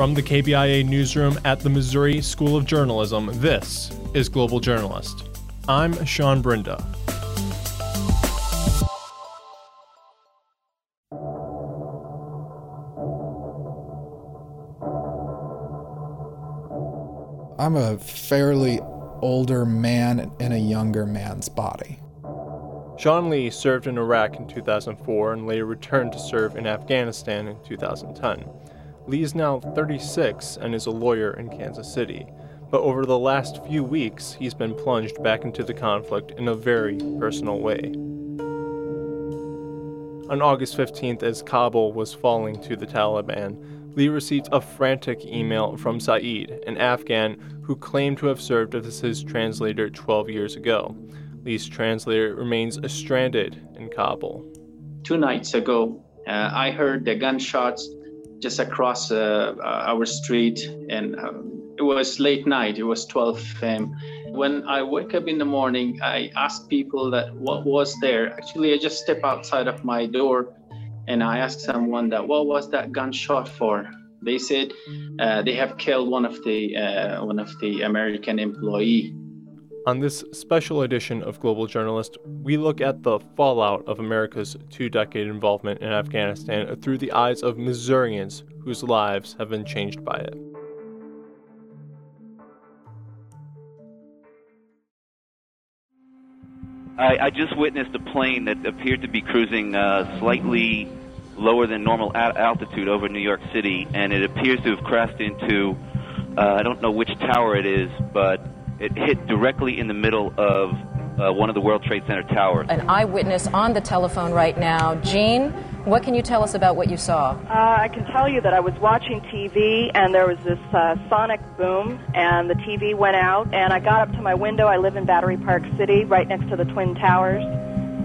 From the KBIA newsroom at the Missouri School of Journalism, this is Global Journalist. I'm Sean Brinda. I'm a fairly older man in a younger man's body. Sean Lee served in Iraq in 2004 and later returned to serve in Afghanistan in 2010. Lee is now 36 and is a lawyer in Kansas City, but over the last few weeks, he's been plunged back into the conflict in a very personal way. On August 15th, as Kabul was falling to the Taliban, Lee received a frantic email from Saeed, an Afghan who claimed to have served as his translator 12 years ago. Lee's translator remains stranded in Kabul. Two nights ago, uh, I heard the gunshots just across uh, our street, and um, it was late night. It was 12 a.m. When I wake up in the morning, I ask people that what was there. Actually, I just step outside of my door, and I ask someone that what was that gunshot for. They said uh, they have killed one of the uh, one of the American employee on this special edition of Global Journalist, we look at the fallout of America's two decade involvement in Afghanistan through the eyes of Missourians whose lives have been changed by it. I, I just witnessed a plane that appeared to be cruising uh, slightly lower than normal altitude over New York City, and it appears to have crashed into, uh, I don't know which tower it is, but it hit directly in the middle of uh, one of the World Trade Center towers. An eyewitness on the telephone right now. Jean, what can you tell us about what you saw? Uh, I can tell you that I was watching TV and there was this uh, sonic boom and the TV went out and I got up to my window. I live in Battery Park City, right next to the Twin Towers.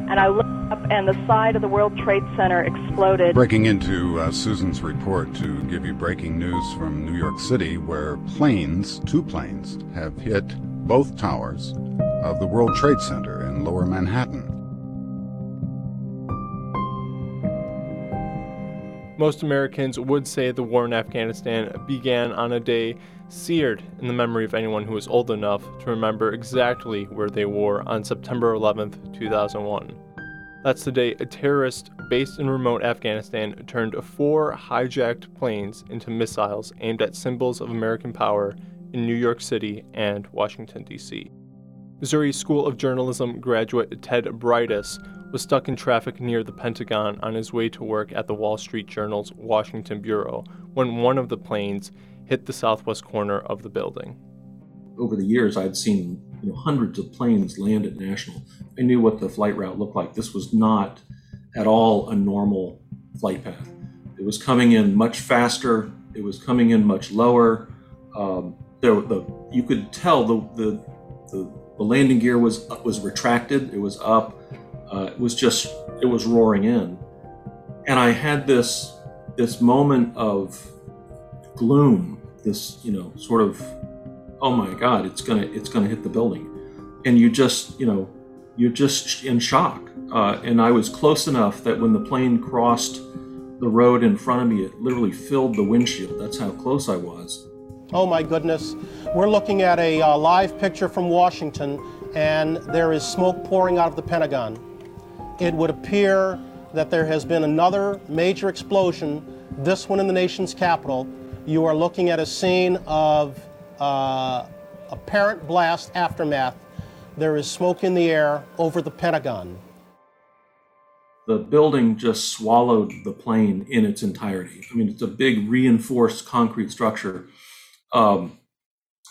And I looked up and the side of the World Trade Center exploded. Breaking into uh, Susan's report to give you breaking news from New York City, where planes, two planes, have hit both towers of the World Trade Center in lower Manhattan. Most Americans would say the war in Afghanistan began on a day seared in the memory of anyone who is old enough to remember exactly where they were on September 11, 2001. That's the day a terrorist based in remote Afghanistan turned four hijacked planes into missiles aimed at symbols of American power in New York City and Washington, D.C. Missouri School of Journalism graduate Ted Bridis was stuck in traffic near the Pentagon on his way to work at the Wall Street Journal's Washington Bureau when one of the planes hit the southwest corner of the building. Over the years, I'd seen you know, hundreds of planes land at National. I knew what the flight route looked like. This was not at all a normal flight path. It was coming in much faster. It was coming in much lower. Um, there, the you could tell the, the the, the landing gear was was retracted. It was up. Uh, it was just it was roaring in, and I had this this moment of gloom. This you know sort of oh my god it's gonna it's gonna hit the building, and you just you know you're just in shock. Uh, and I was close enough that when the plane crossed the road in front of me, it literally filled the windshield. That's how close I was. Oh my goodness. We're looking at a uh, live picture from Washington, and there is smoke pouring out of the Pentagon. It would appear that there has been another major explosion, this one in the nation's capital. You are looking at a scene of uh, apparent blast aftermath. There is smoke in the air over the Pentagon. The building just swallowed the plane in its entirety. I mean, it's a big reinforced concrete structure um,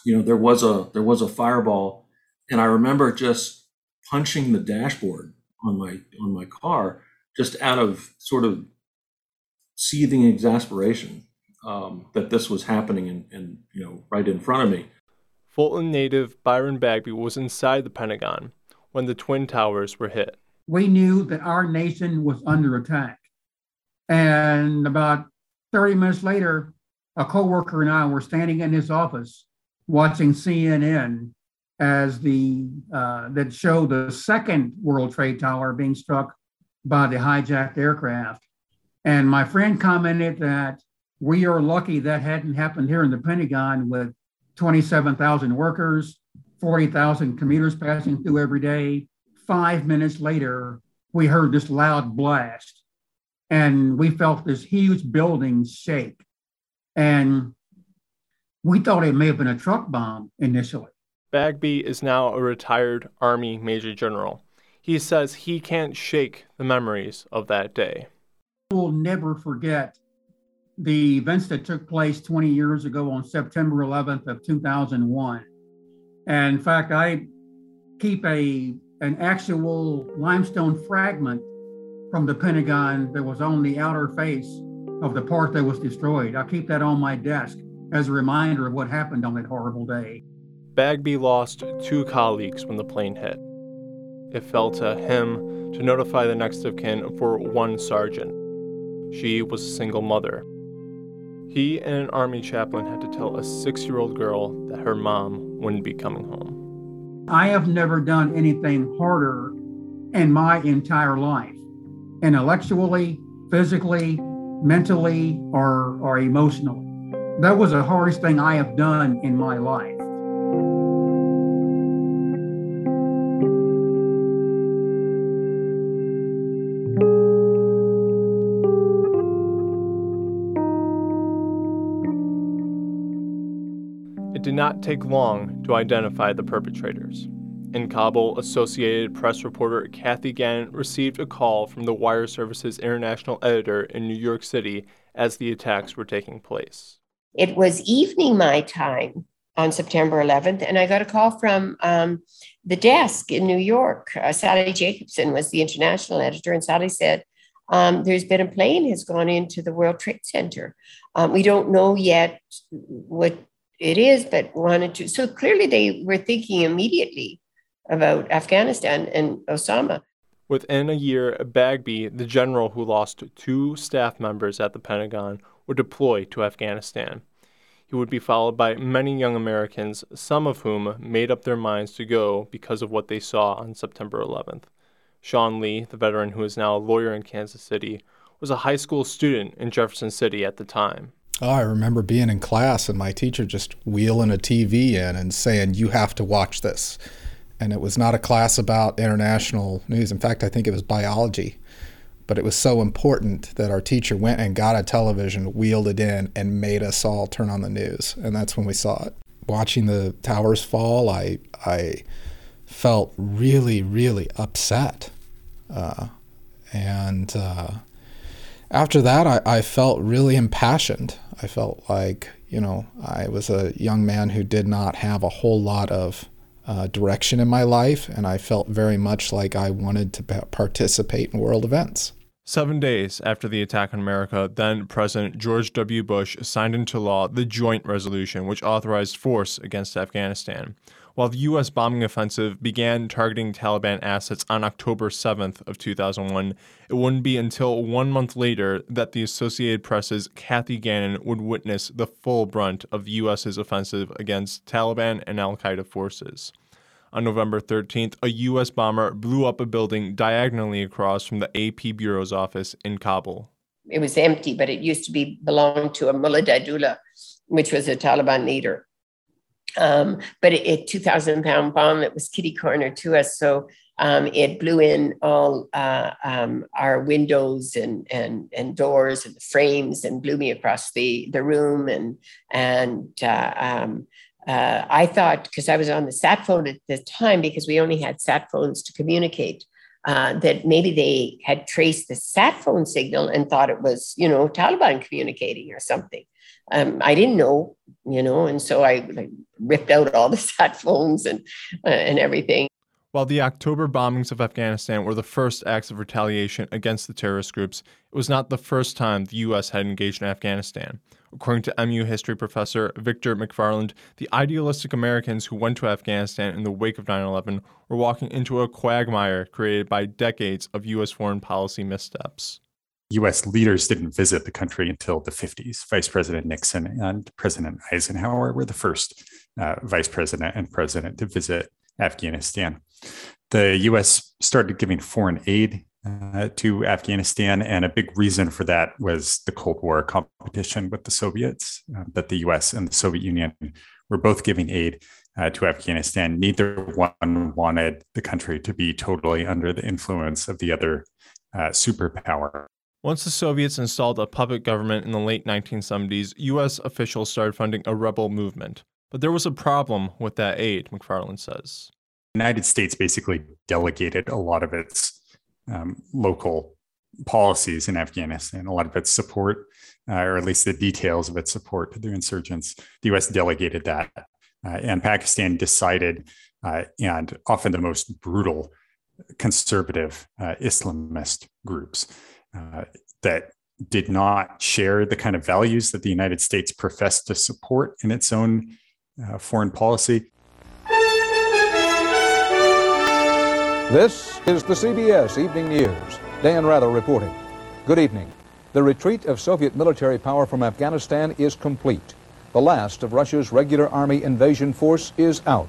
you know, there was a there was a fireball, and I remember just punching the dashboard on my on my car just out of sort of seething exasperation um, that this was happening and, and you know right in front of me. Fulton native Byron Bagby was inside the Pentagon when the Twin Towers were hit. We knew that our nation was under attack. And about 30 minutes later, a coworker and I were standing in his office watching CNN as the uh, that showed the second World Trade Tower being struck by the hijacked aircraft. And my friend commented that We are lucky that hadn't happened here in the Pentagon with 27,000 workers, 40,000 commuters passing through every day. Five minutes later, we heard this loud blast and we felt this huge building shake. And we thought it may have been a truck bomb initially. Bagby is now a retired Army Major General. He says he can't shake the memories of that day. We'll never forget the events that took place 20 years ago on September 11th of 2001. And in fact, I keep a an actual limestone fragment from the Pentagon that was on the outer face of the part that was destroyed. I keep that on my desk as a reminder of what happened on that horrible day. Bagby lost two colleagues when the plane hit. It fell to him to notify the next of kin for one sergeant. She was a single mother. He and an army chaplain had to tell a six year old girl that her mom wouldn't be coming home. I have never done anything harder in my entire life, intellectually, physically, mentally, or, or emotionally. That was the hardest thing I have done in my life. It did not take long to identify the perpetrators. In Kabul, Associated Press reporter Kathy Gannon received a call from the Wire Service's international editor in New York City as the attacks were taking place. It was evening my time on September 11th, and I got a call from um, the desk in New York. Uh, Sally Jacobsen was the international editor, and Sally said, um, There's been a plane has gone into the World Trade Center. Um, we don't know yet what it is, but wanted to. So clearly, they were thinking immediately about Afghanistan and Osama. Within a year, Bagby, the general who lost two staff members at the Pentagon, would deploy to Afghanistan. He would be followed by many young Americans, some of whom made up their minds to go because of what they saw on September 11th. Sean Lee, the veteran who is now a lawyer in Kansas City, was a high school student in Jefferson City at the time. Oh, I remember being in class and my teacher just wheeling a TV in and saying, You have to watch this. And it was not a class about international news. In fact, I think it was biology. But it was so important that our teacher went and got a television, wheeled it in, and made us all turn on the news. And that's when we saw it. Watching the towers fall, I, I felt really, really upset. Uh, and uh, after that, I, I felt really impassioned. I felt like, you know, I was a young man who did not have a whole lot of uh, direction in my life, and I felt very much like I wanted to participate in world events. Seven days after the attack on America, then President George W. Bush signed into law the Joint Resolution, which authorized force against Afghanistan. While the U.S. bombing offensive began targeting Taliban assets on October 7th of 2001, it wouldn't be until one month later that the Associated Press's Kathy Gannon would witness the full brunt of the U.S.'s offensive against Taliban and Al Qaeda forces. On November 13th, a U.S. bomber blew up a building diagonally across from the AP Bureau's office in Kabul. It was empty, but it used to be belonged to a Mullah Dadullah, which was a Taliban leader. Um, but a 2,000 pound bomb that was kitty corner to us. So um, it blew in all uh, um, our windows and, and, and doors and the frames and blew me across the, the room. And, and uh, um, uh, I thought, because I was on the sat phone at the time, because we only had sat phones to communicate, uh, that maybe they had traced the sat phone signal and thought it was, you know, Taliban communicating or something um, I didn't know, you know, and so I like, ripped out all the sat phones and uh, and everything. While the October bombings of Afghanistan were the first acts of retaliation against the terrorist groups, it was not the first time the U.S. had engaged in Afghanistan. According to MU history professor Victor McFarland, the idealistic Americans who went to Afghanistan in the wake of 9 11 were walking into a quagmire created by decades of U.S. foreign policy missteps. US leaders didn't visit the country until the 50s. Vice President Nixon and President Eisenhower were the first uh, vice president and president to visit Afghanistan. The US started giving foreign aid uh, to Afghanistan. And a big reason for that was the Cold War competition with the Soviets, uh, that the US and the Soviet Union were both giving aid uh, to Afghanistan. Neither one wanted the country to be totally under the influence of the other uh, superpower. Once the Soviets installed a puppet government in the late 1970s, U.S. officials started funding a rebel movement. But there was a problem with that aid, McFarland says. The United States basically delegated a lot of its um, local policies in Afghanistan, a lot of its support, uh, or at least the details of its support to the insurgents. The US delegated that. Uh, and Pakistan decided, uh, and often the most brutal conservative uh, Islamist groups uh, that did not share the kind of values that the United States professed to support in its own uh, foreign policy. This is the CBS Evening News. Dan Rather reporting. Good evening. The retreat of Soviet military power from Afghanistan is complete. The last of Russia's regular army invasion force is out.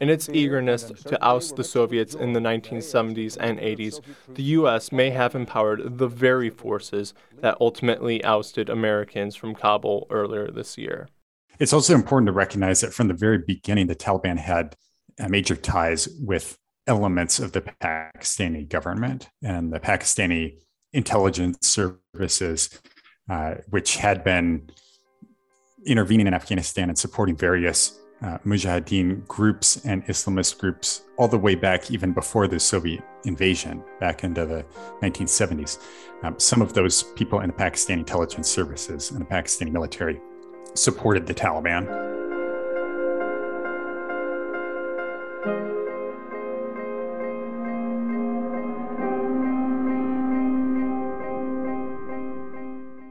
In its eagerness to oust the Soviets in the 1970s and 80s, the U.S. may have empowered the very forces that ultimately ousted Americans from Kabul earlier this year. It's also important to recognize that from the very beginning, the Taliban had major ties with elements of the Pakistani government and the Pakistani intelligence services, uh, which had been intervening in Afghanistan and supporting various uh, Mujahideen groups and Islamist groups all the way back even before the Soviet invasion back into the 1970s. Um, some of those people in the Pakistani intelligence services and the Pakistani military supported the Taliban.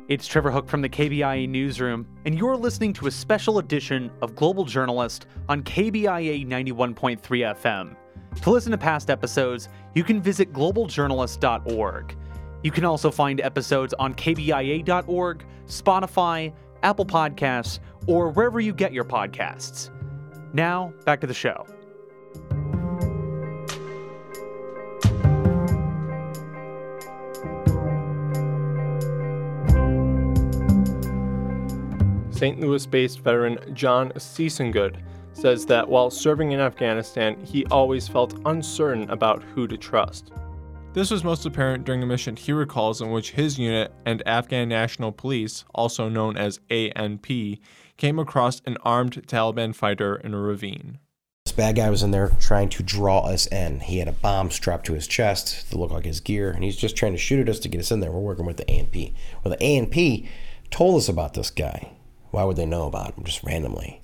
It's Trevor Hook from the KBIA Newsroom, and you're listening to a special edition of Global Journalist on KBIA 91.3 FM. To listen to past episodes, you can visit globaljournalist.org. You can also find episodes on KBIA.org, Spotify, Apple Podcasts, or wherever you get your podcasts. Now, back to the show. St. Louis based veteran John Seisongood says that while serving in Afghanistan, he always felt uncertain about who to trust. This was most apparent during a mission he recalls in which his unit and Afghan National Police, also known as ANP, came across an armed Taliban fighter in a ravine. This bad guy was in there trying to draw us in. He had a bomb strapped to his chest to look like his gear, and he's just trying to shoot at us to get us in there. We're working with the ANP. Well, the ANP told us about this guy. Why would they know about him just randomly?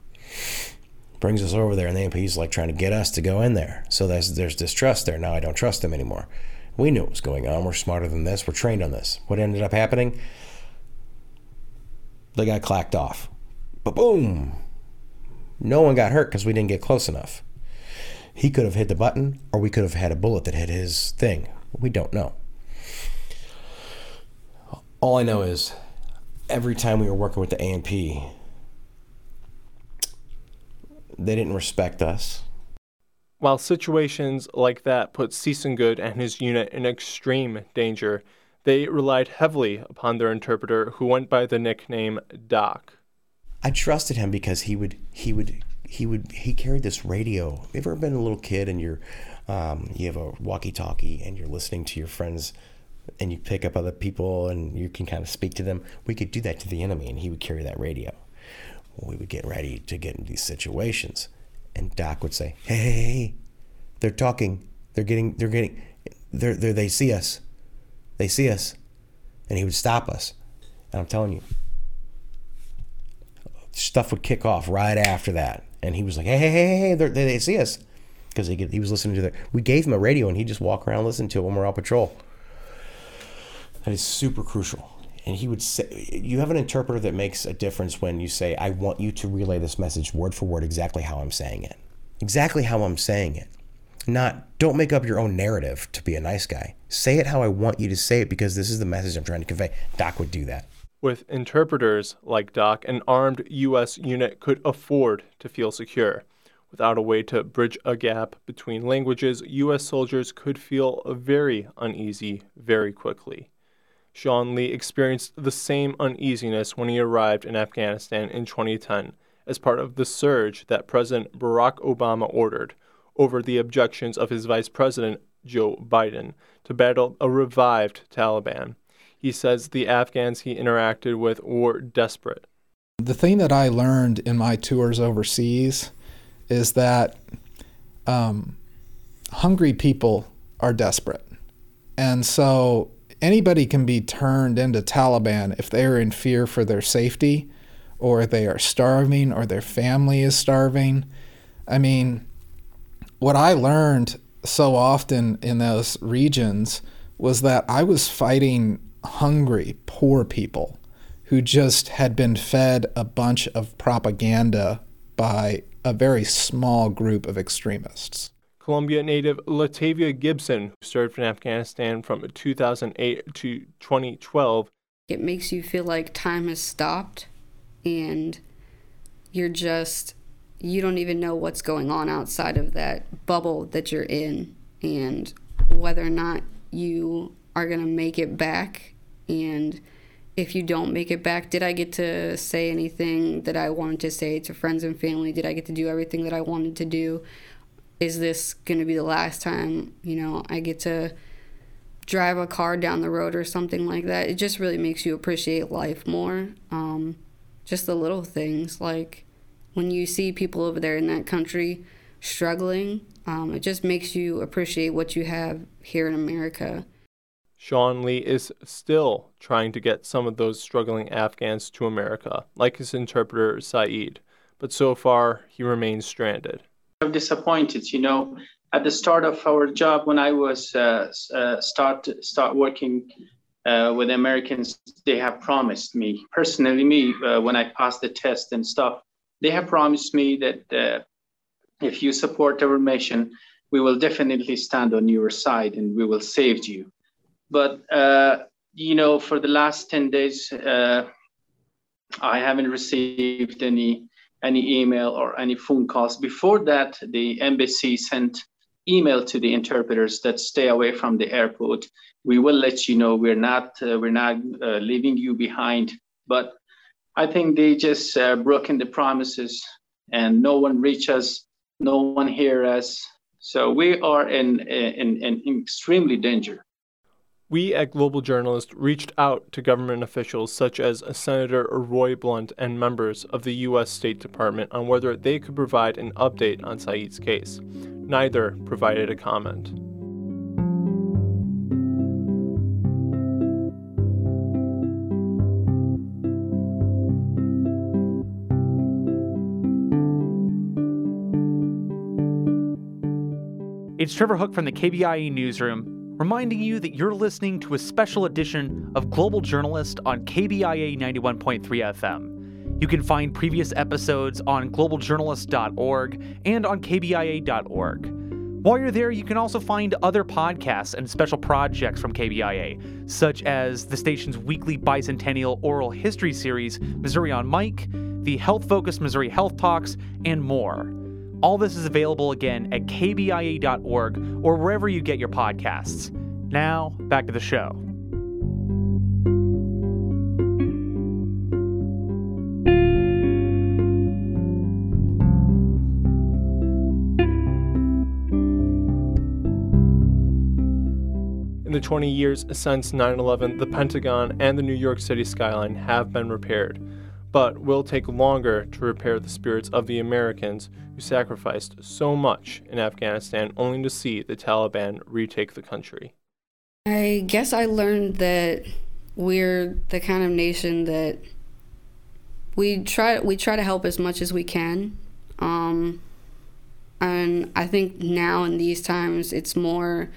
Brings us over there, and the ANP's like trying to get us to go in there. So there's, there's distrust there. Now I don't trust them anymore. We knew what was going on. We're smarter than this. We're trained on this. What ended up happening? They got clacked off. But boom! No one got hurt because we didn't get close enough. He could have hit the button, or we could have had a bullet that hit his thing. We don't know. All I know is every time we were working with the ANP, they didn't respect us. While situations like that put Seisongood and his unit in extreme danger, they relied heavily upon their interpreter who went by the nickname Doc. I trusted him because he would he would he would he carried this radio. You ever been a little kid and you're um, you have a walkie-talkie and you're listening to your friends and you pick up other people and you can kind of speak to them. We could do that to the enemy, and he would carry that radio. We would get ready to get in these situations, and Doc would say, "Hey, hey, hey, they're talking. They're getting. They're getting. They're, they're they see us. They see us," and he would stop us. And I'm telling you, stuff would kick off right after that, and he was like, "Hey, hey, hey, hey, they they see us." Because he, he was listening to the, we gave him a radio and he'd just walk around and listen to it when we're on patrol. That is super crucial. And he would say, You have an interpreter that makes a difference when you say, I want you to relay this message word for word exactly how I'm saying it. Exactly how I'm saying it. Not, don't make up your own narrative to be a nice guy. Say it how I want you to say it because this is the message I'm trying to convey. Doc would do that. With interpreters like Doc, an armed U.S. unit could afford to feel secure. Without a way to bridge a gap between languages, U.S. soldiers could feel very uneasy very quickly. Sean Lee experienced the same uneasiness when he arrived in Afghanistan in 2010 as part of the surge that President Barack Obama ordered over the objections of his Vice President Joe Biden to battle a revived Taliban. He says the Afghans he interacted with were desperate. The thing that I learned in my tours overseas is that um, hungry people are desperate. And so anybody can be turned into Taliban if they are in fear for their safety or they are starving or their family is starving. I mean, what I learned so often in those regions was that I was fighting hungry, poor people who just had been fed a bunch of propaganda by a very small group of extremists. Columbia native Latavia Gibson, who served in Afghanistan from 2008 to 2012. It makes you feel like time has stopped and you're just, you don't even know what's going on outside of that bubble that you're in and whether or not you are going to make it back. And if you don't make it back, did I get to say anything that I wanted to say to friends and family? Did I get to do everything that I wanted to do? Is this going to be the last time, you know, I get to drive a car down the road or something like that? It just really makes you appreciate life more. Um, just the little things like when you see people over there in that country struggling, um, it just makes you appreciate what you have here in America. Sean Lee is still trying to get some of those struggling Afghans to America, like his interpreter Saeed, but so far he remains stranded disappointed. You know, at the start of our job, when I was uh, uh, start start working uh, with Americans, they have promised me personally, me uh, when I passed the test and stuff, they have promised me that uh, if you support our mission, we will definitely stand on your side and we will save you. But uh, you know, for the last ten days, I haven't received any any email or any phone calls. Before that, the embassy sent email to the interpreters that stay away from the airport. We will let you know we're not uh, we're not uh, leaving you behind. But I think they just uh, broken the promises, and no one reach us, no one hear us. So we are in in, in extremely danger. We at Global Journalist reached out to government officials such as Senator Roy Blunt and members of the U.S. State Department on whether they could provide an update on Saeed's case. Neither provided a comment. It's Trevor Hook from the KBIA Newsroom reminding you that you're listening to a special edition of Global Journalist on KBIA 91.3 FM. You can find previous episodes on globaljournalist.org and on kbia.org. While you're there, you can also find other podcasts and special projects from KBIA, such as the station's weekly bicentennial oral history series, Missouri on Mic, the health focused Missouri Health Talks, and more. All this is available again at kbia.org or wherever you get your podcasts. Now, back to the show. In the 20 years since 9 11, the Pentagon and the New York City skyline have been repaired but will take longer to repair the spirits of the Americans who sacrificed so much in Afghanistan only to see the Taliban retake the country. I guess I learned that we're the kind of nation that we try we try to help as much as we can. Um, and I think now in these times it's more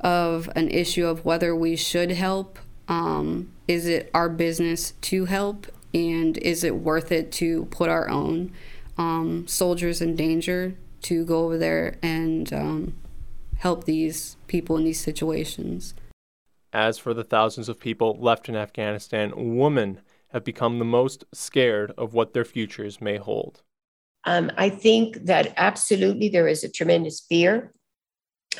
of an issue of whether we should help. Um, is it our business to help and is it worth it to put our own um, soldiers in danger to go over there and um, help these people in these situations? As for the thousands of people left in Afghanistan, women have become the most scared of what their futures may hold. Um, I think that absolutely there is a tremendous fear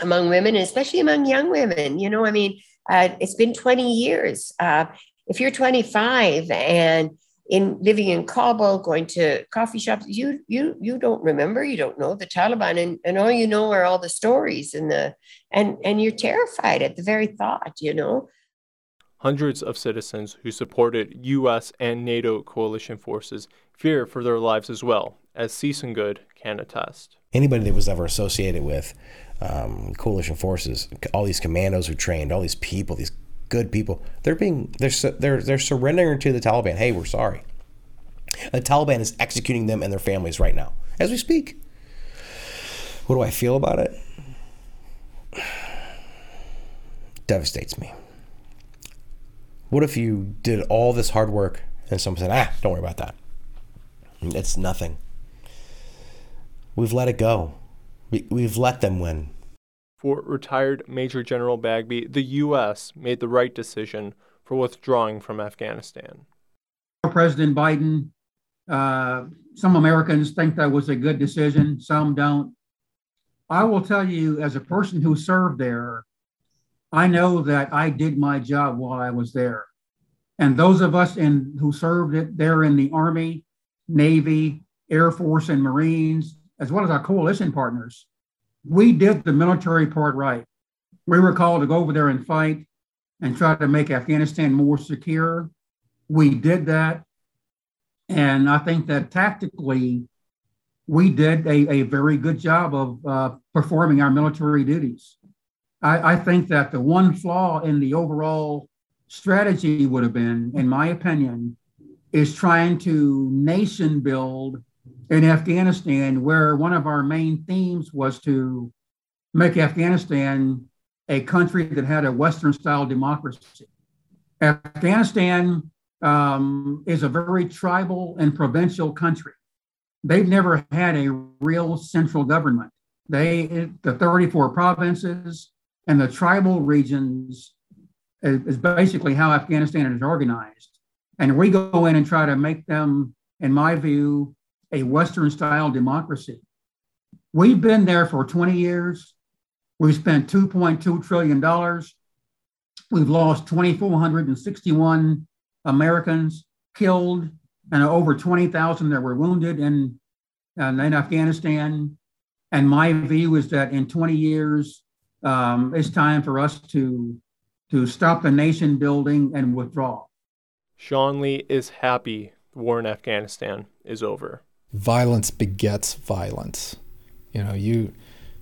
among women, especially among young women. You know, I mean, uh, it's been 20 years. Uh, if you're 25 and in living in Kabul, going to coffee shops, you you you don't remember, you don't know the Taliban, and, and all you know are all the stories and the and and you're terrified at the very thought, you know. Hundreds of citizens who supported U.S. and NATO coalition forces fear for their lives as well, as Good can attest. Anybody that was ever associated with um, coalition forces, all these commandos who trained, all these people, these good people, they're being they're they're they're surrendering to the Taliban. Hey, we're sorry. The Taliban is executing them and their families right now as we speak. What do I feel about it? Devastates me. What if you did all this hard work and someone said, ah, don't worry about that? It's nothing. We've let it go. We've let them win. For retired Major General Bagby, the U.S. made the right decision for withdrawing from Afghanistan. President Biden, uh, some Americans think that was a good decision, some don't. I will tell you, as a person who served there, I know that I did my job while I was there. And those of us in, who served there in the Army, Navy, Air Force, and Marines, as well as our coalition partners, we did the military part right. We were called to go over there and fight and try to make Afghanistan more secure. We did that. And I think that tactically, we did a, a very good job of uh, performing our military duties. I, I think that the one flaw in the overall strategy would have been, in my opinion, is trying to nation build in Afghanistan, where one of our main themes was to make Afghanistan a country that had a Western style democracy. Afghanistan um, is a very tribal and provincial country. They've never had a real central government. They, the 34 provinces and the tribal regions is, is basically how Afghanistan is organized. And we go in and try to make them, in my view, a Western style democracy. We've been there for 20 years. We've spent $2.2 trillion. We've lost 2,461 Americans killed and over 20,000 that were wounded in, uh, in Afghanistan. And my view is that in 20 years, um, it's time for us to, to stop the nation building and withdraw. Sean Lee is happy the war in Afghanistan is over. Violence begets violence. You know, you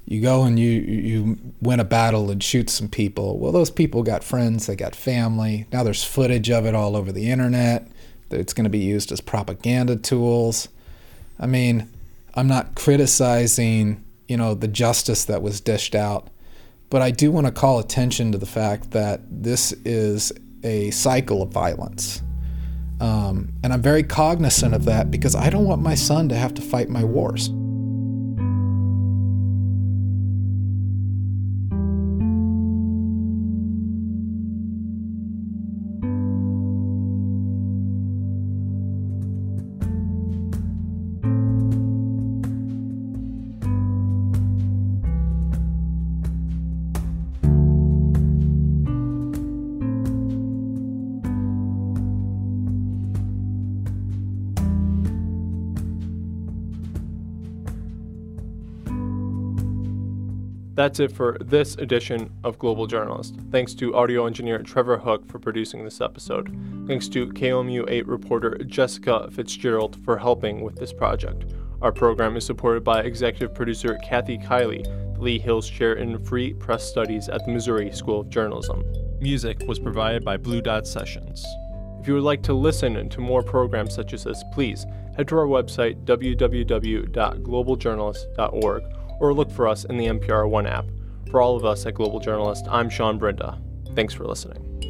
you go and you you win a battle and shoot some people. Well, those people got friends, they got family. Now there's footage of it all over the internet. It's going to be used as propaganda tools. I mean, I'm not criticizing, you know, the justice that was dished out, but I do want to call attention to the fact that this is a cycle of violence. Um, and I'm very cognizant of that because I don't want my son to have to fight my wars. That's it for this edition of Global Journalist. Thanks to audio engineer Trevor Hook for producing this episode. Thanks to KOMU 8 reporter Jessica Fitzgerald for helping with this project. Our program is supported by executive producer Kathy Kiley, the Lee Hills Chair in Free Press Studies at the Missouri School of Journalism. Music was provided by Blue Dot Sessions. If you would like to listen to more programs such as this, please head to our website www.globaljournalist.org or look for us in the NPR One app. For all of us at Global Journalist, I'm Sean Brinda. Thanks for listening.